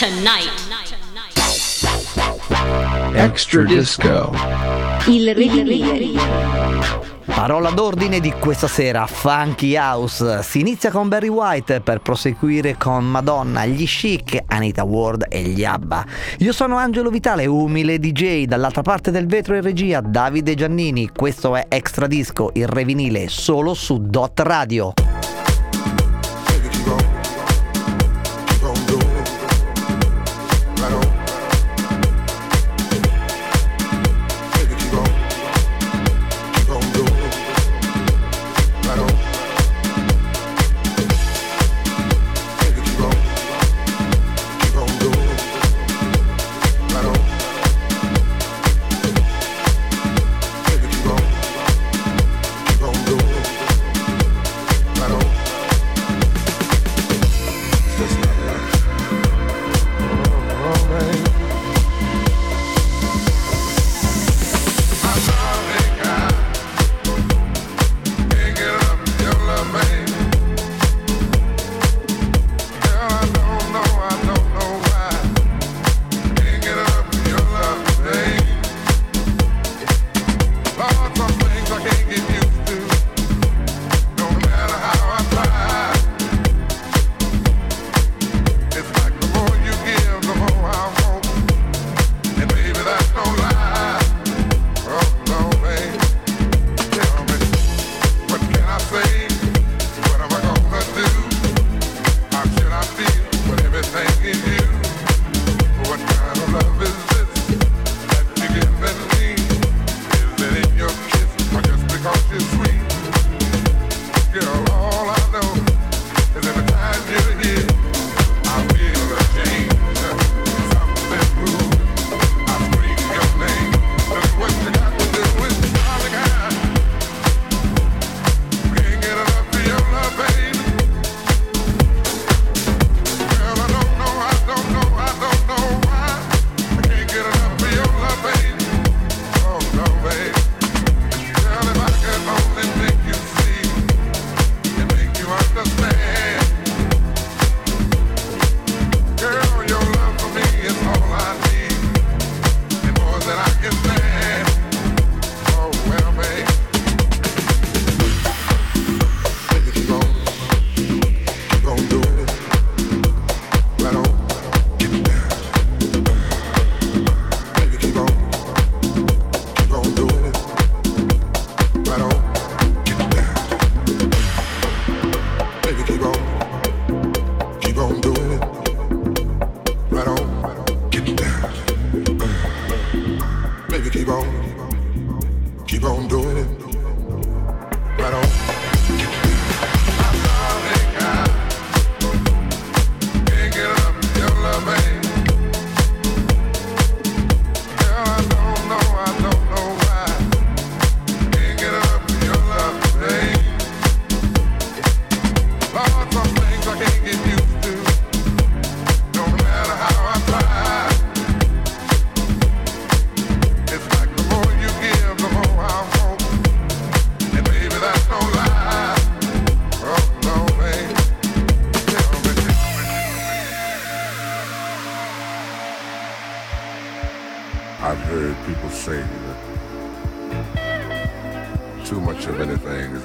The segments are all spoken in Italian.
tonight. Extra Disco. Il Revivieri. Parola d'ordine di questa sera, Funky House. Si inizia con Barry White per proseguire con Madonna, gli Chic, Anita Ward e gli Abba. Io sono Angelo Vitale, umile DJ, dall'altra parte del vetro in regia Davide Giannini. Questo è Extra Disco, il revinile solo su Dot Radio.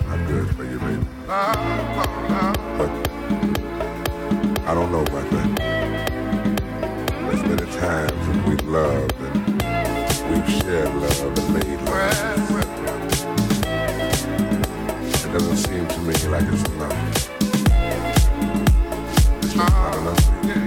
I'm good for you, baby. I don't know about that. It's been a time when we've loved and we've shared love and made love. It doesn't seem to me like it's enough. It's not enough.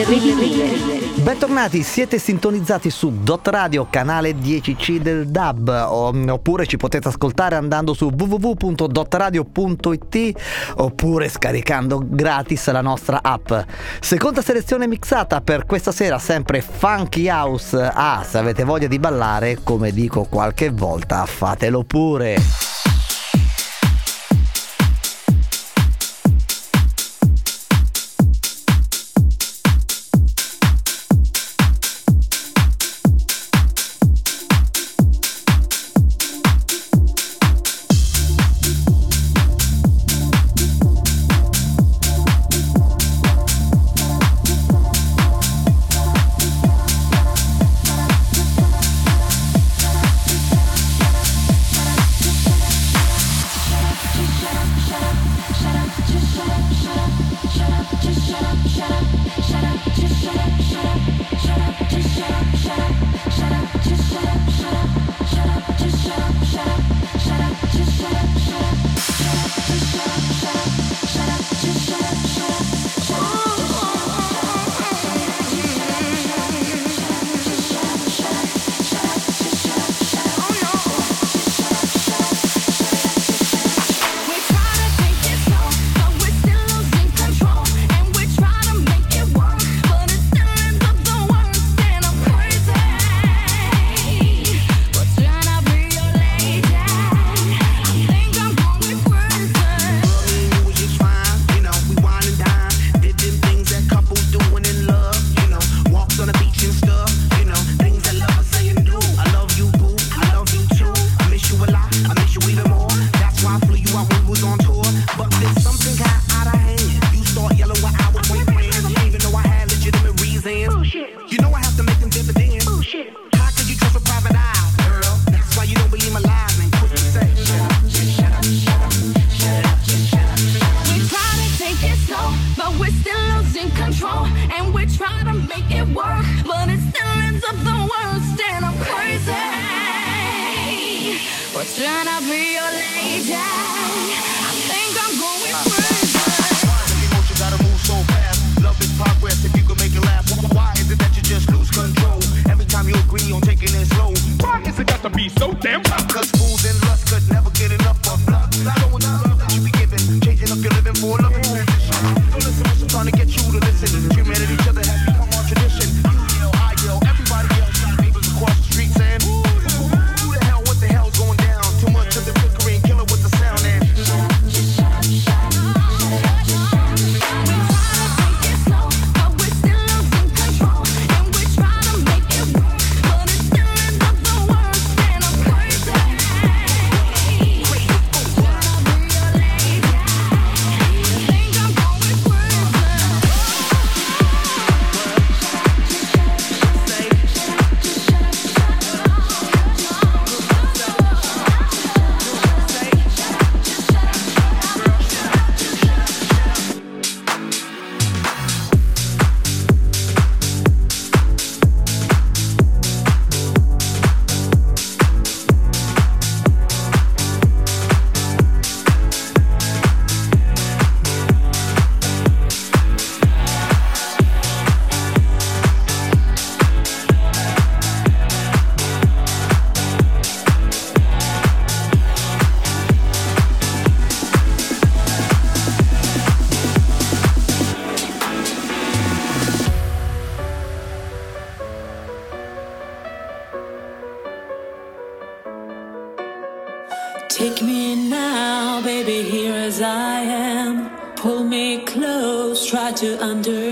Il Bentornati, siete sintonizzati su Dot Radio, canale 10C del DAB, oppure ci potete ascoltare andando su www.dotradio.it oppure scaricando gratis la nostra app. Seconda selezione mixata per questa sera, sempre Funky House. Ah, se avete voglia di ballare, come dico qualche volta, fatelo pure. to under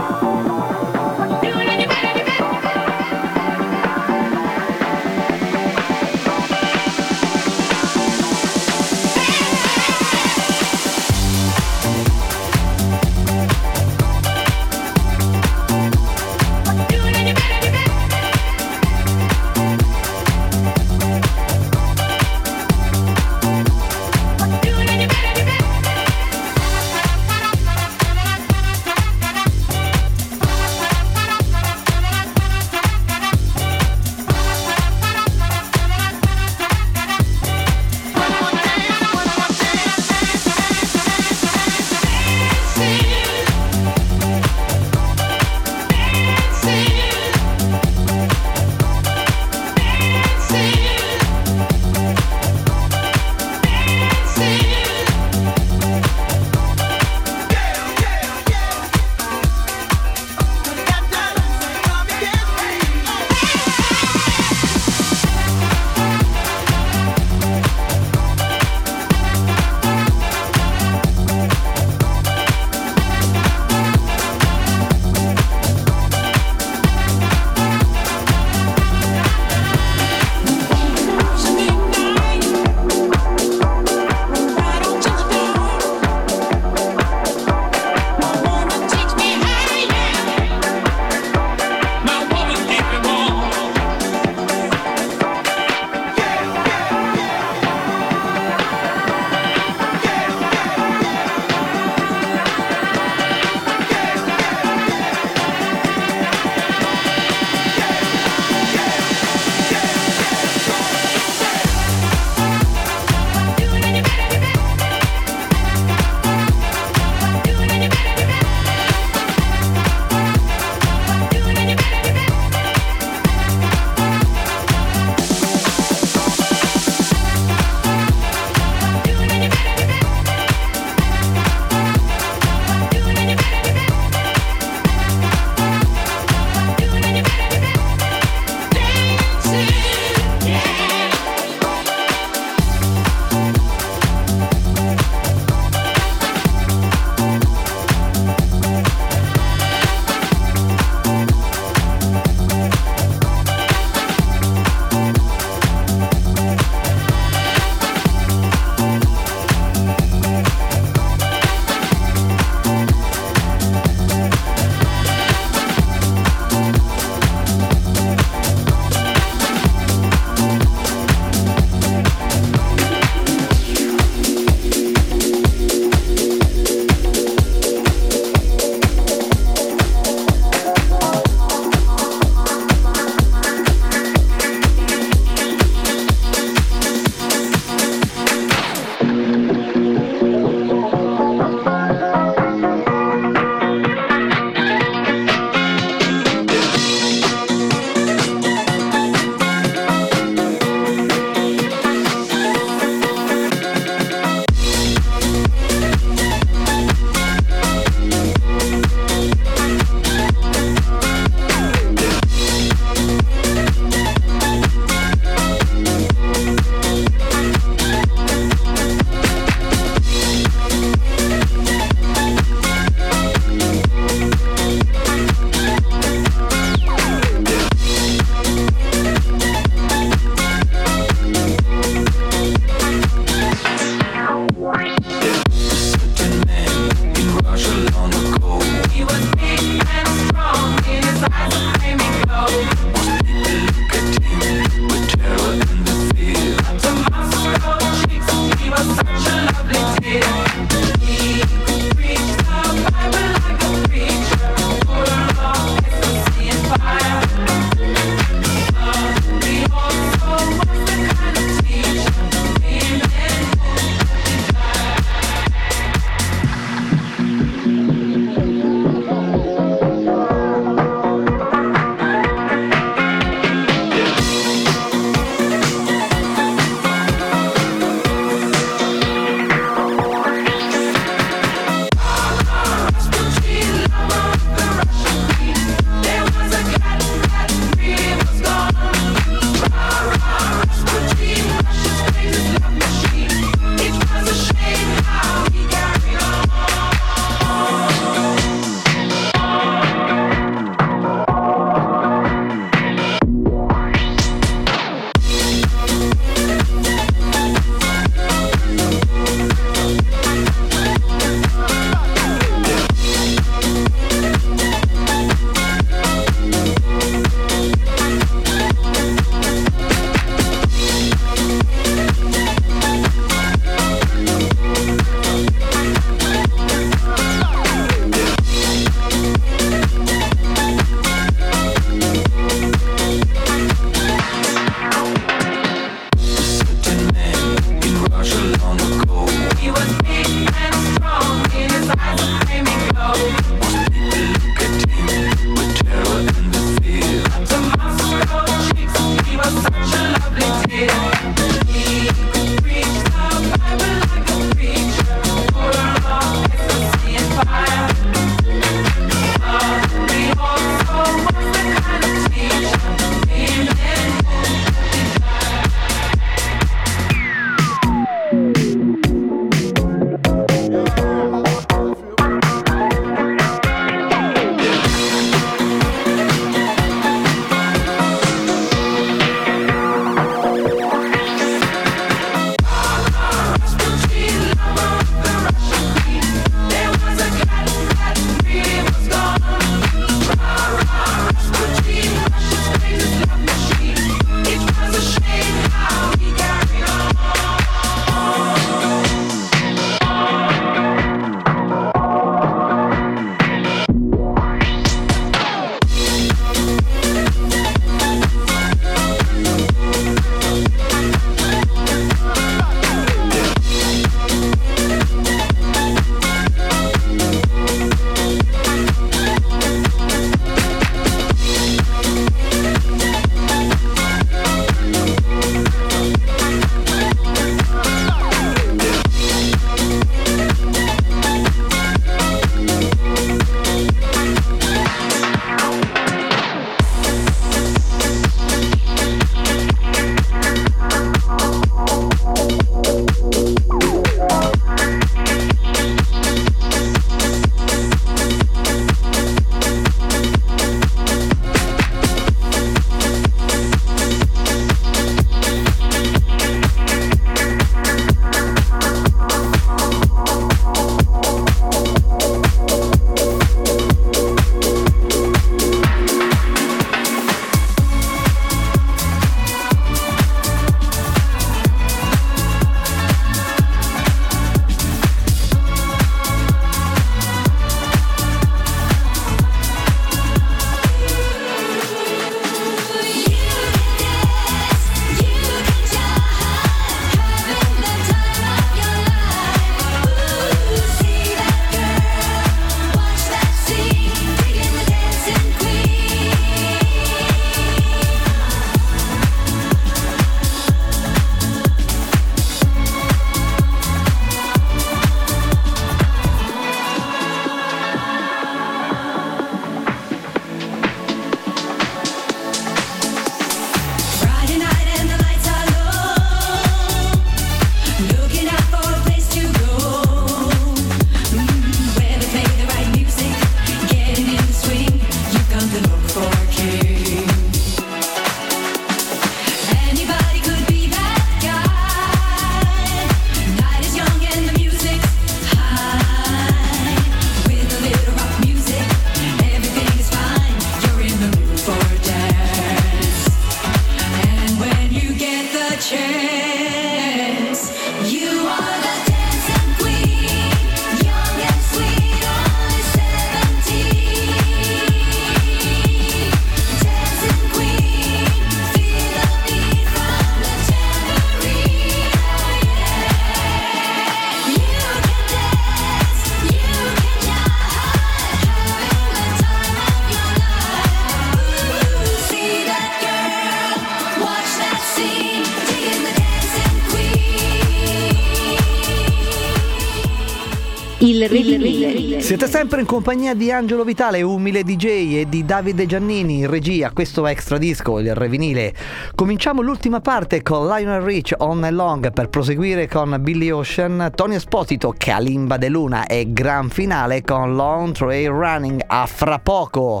Siete sempre in compagnia di Angelo Vitale, umile DJ e di Davide Giannini in regia, questo extra disco, il revinile. Cominciamo l'ultima parte con Lionel Rich, On and Long, per proseguire con Billy Ocean, Tony Esposito, Kalimba de Luna e gran finale con Long Trail Running a fra poco.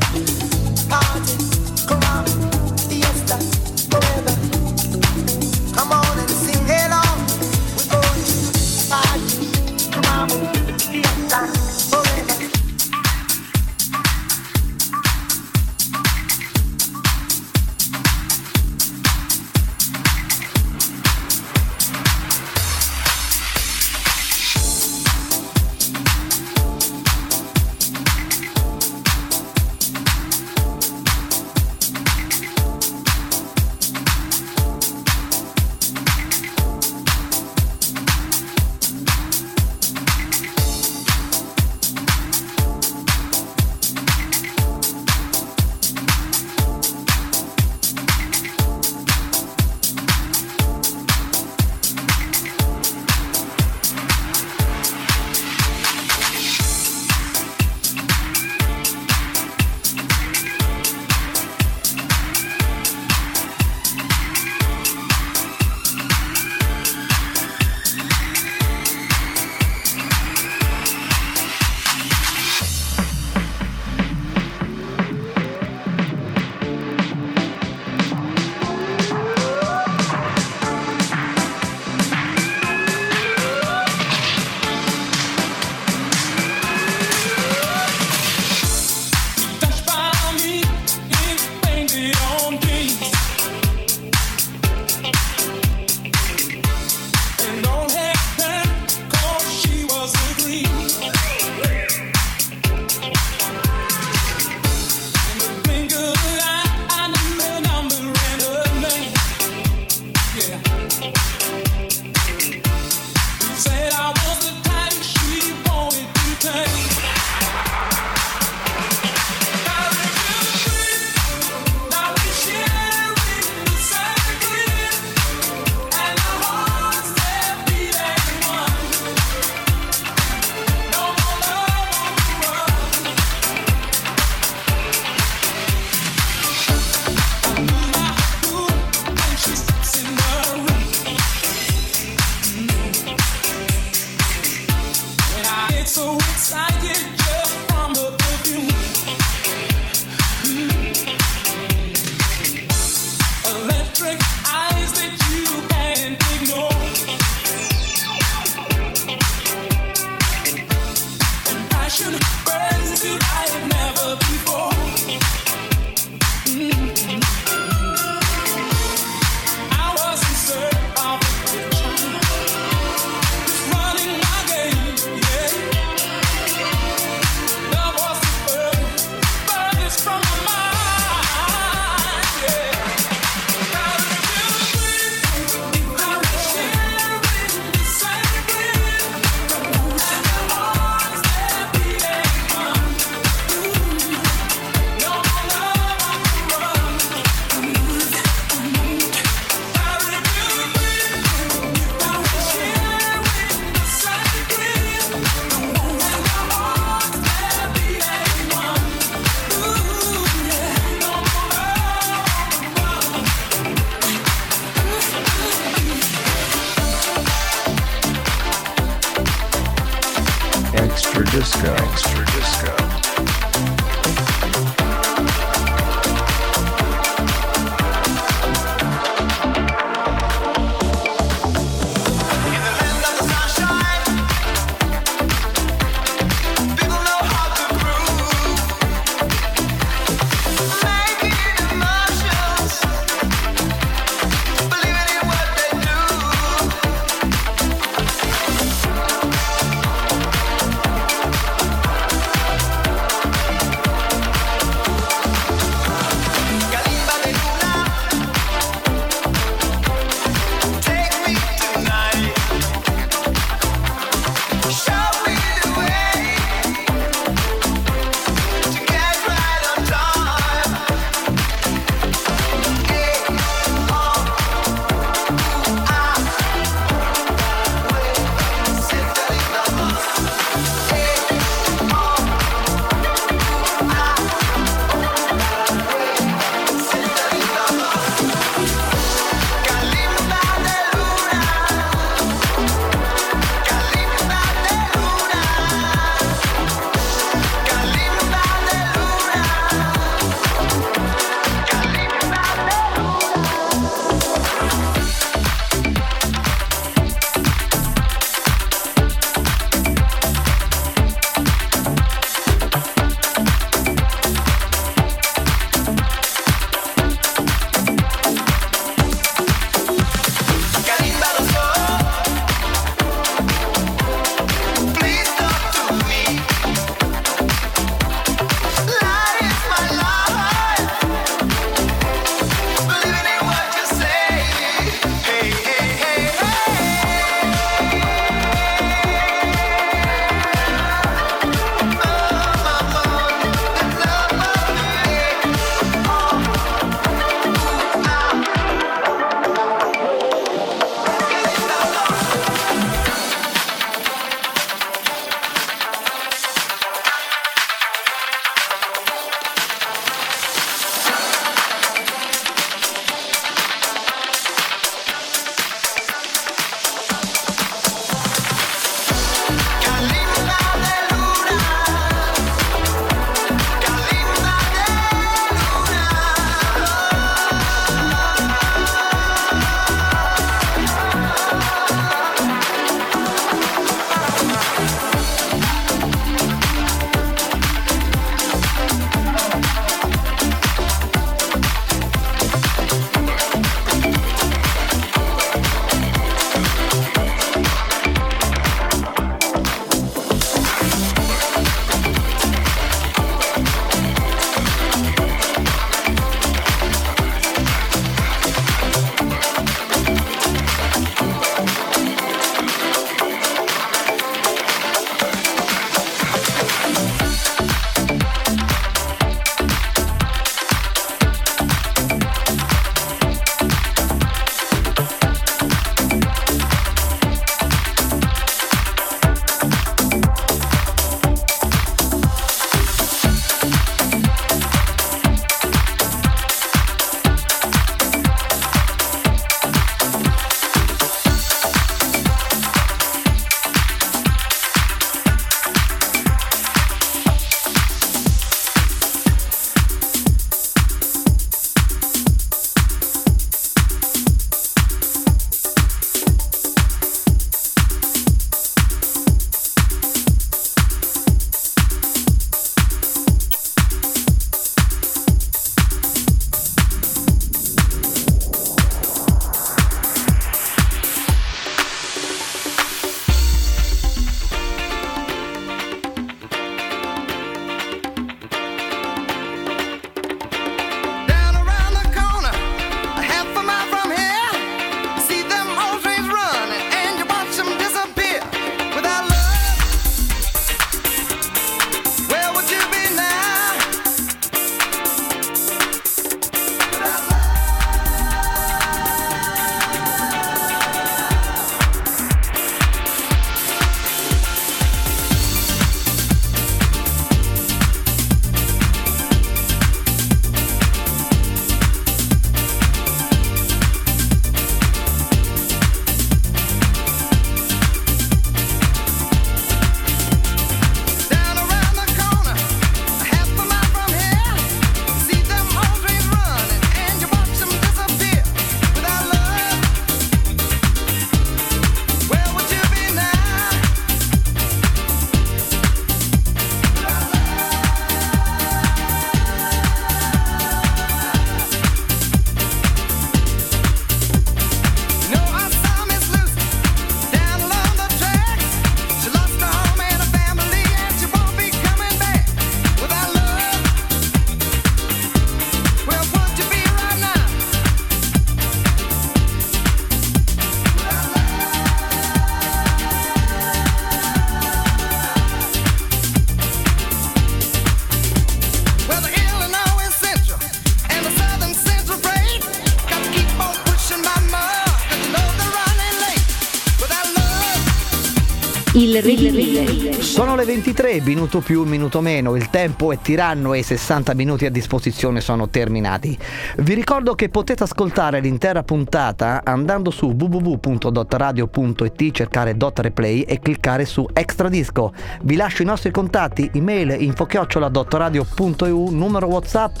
Le 23, minuto più, minuto meno, il tempo è tiranno e i 60 minuti a disposizione sono terminati. Vi ricordo che potete ascoltare l'intera puntata andando su www.dotradio.it, cercare Dot Replay e cliccare su Extra Disco. Vi lascio i nostri contatti, email infochiocciola.radio.eu, numero WhatsApp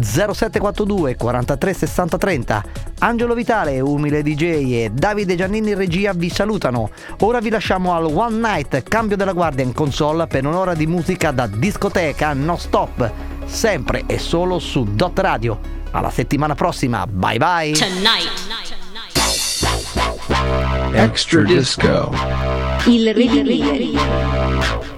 0742 43 60 30. Angelo Vitale, umile DJ e Davide Giannini in regia vi salutano. Ora vi lasciamo al One Night, cambio della guardia in console per un'ora di musica da discoteca non stop, sempre e solo su Dot Radio. Alla settimana prossima, bye bye! Tonight. Extra disco. Il revival.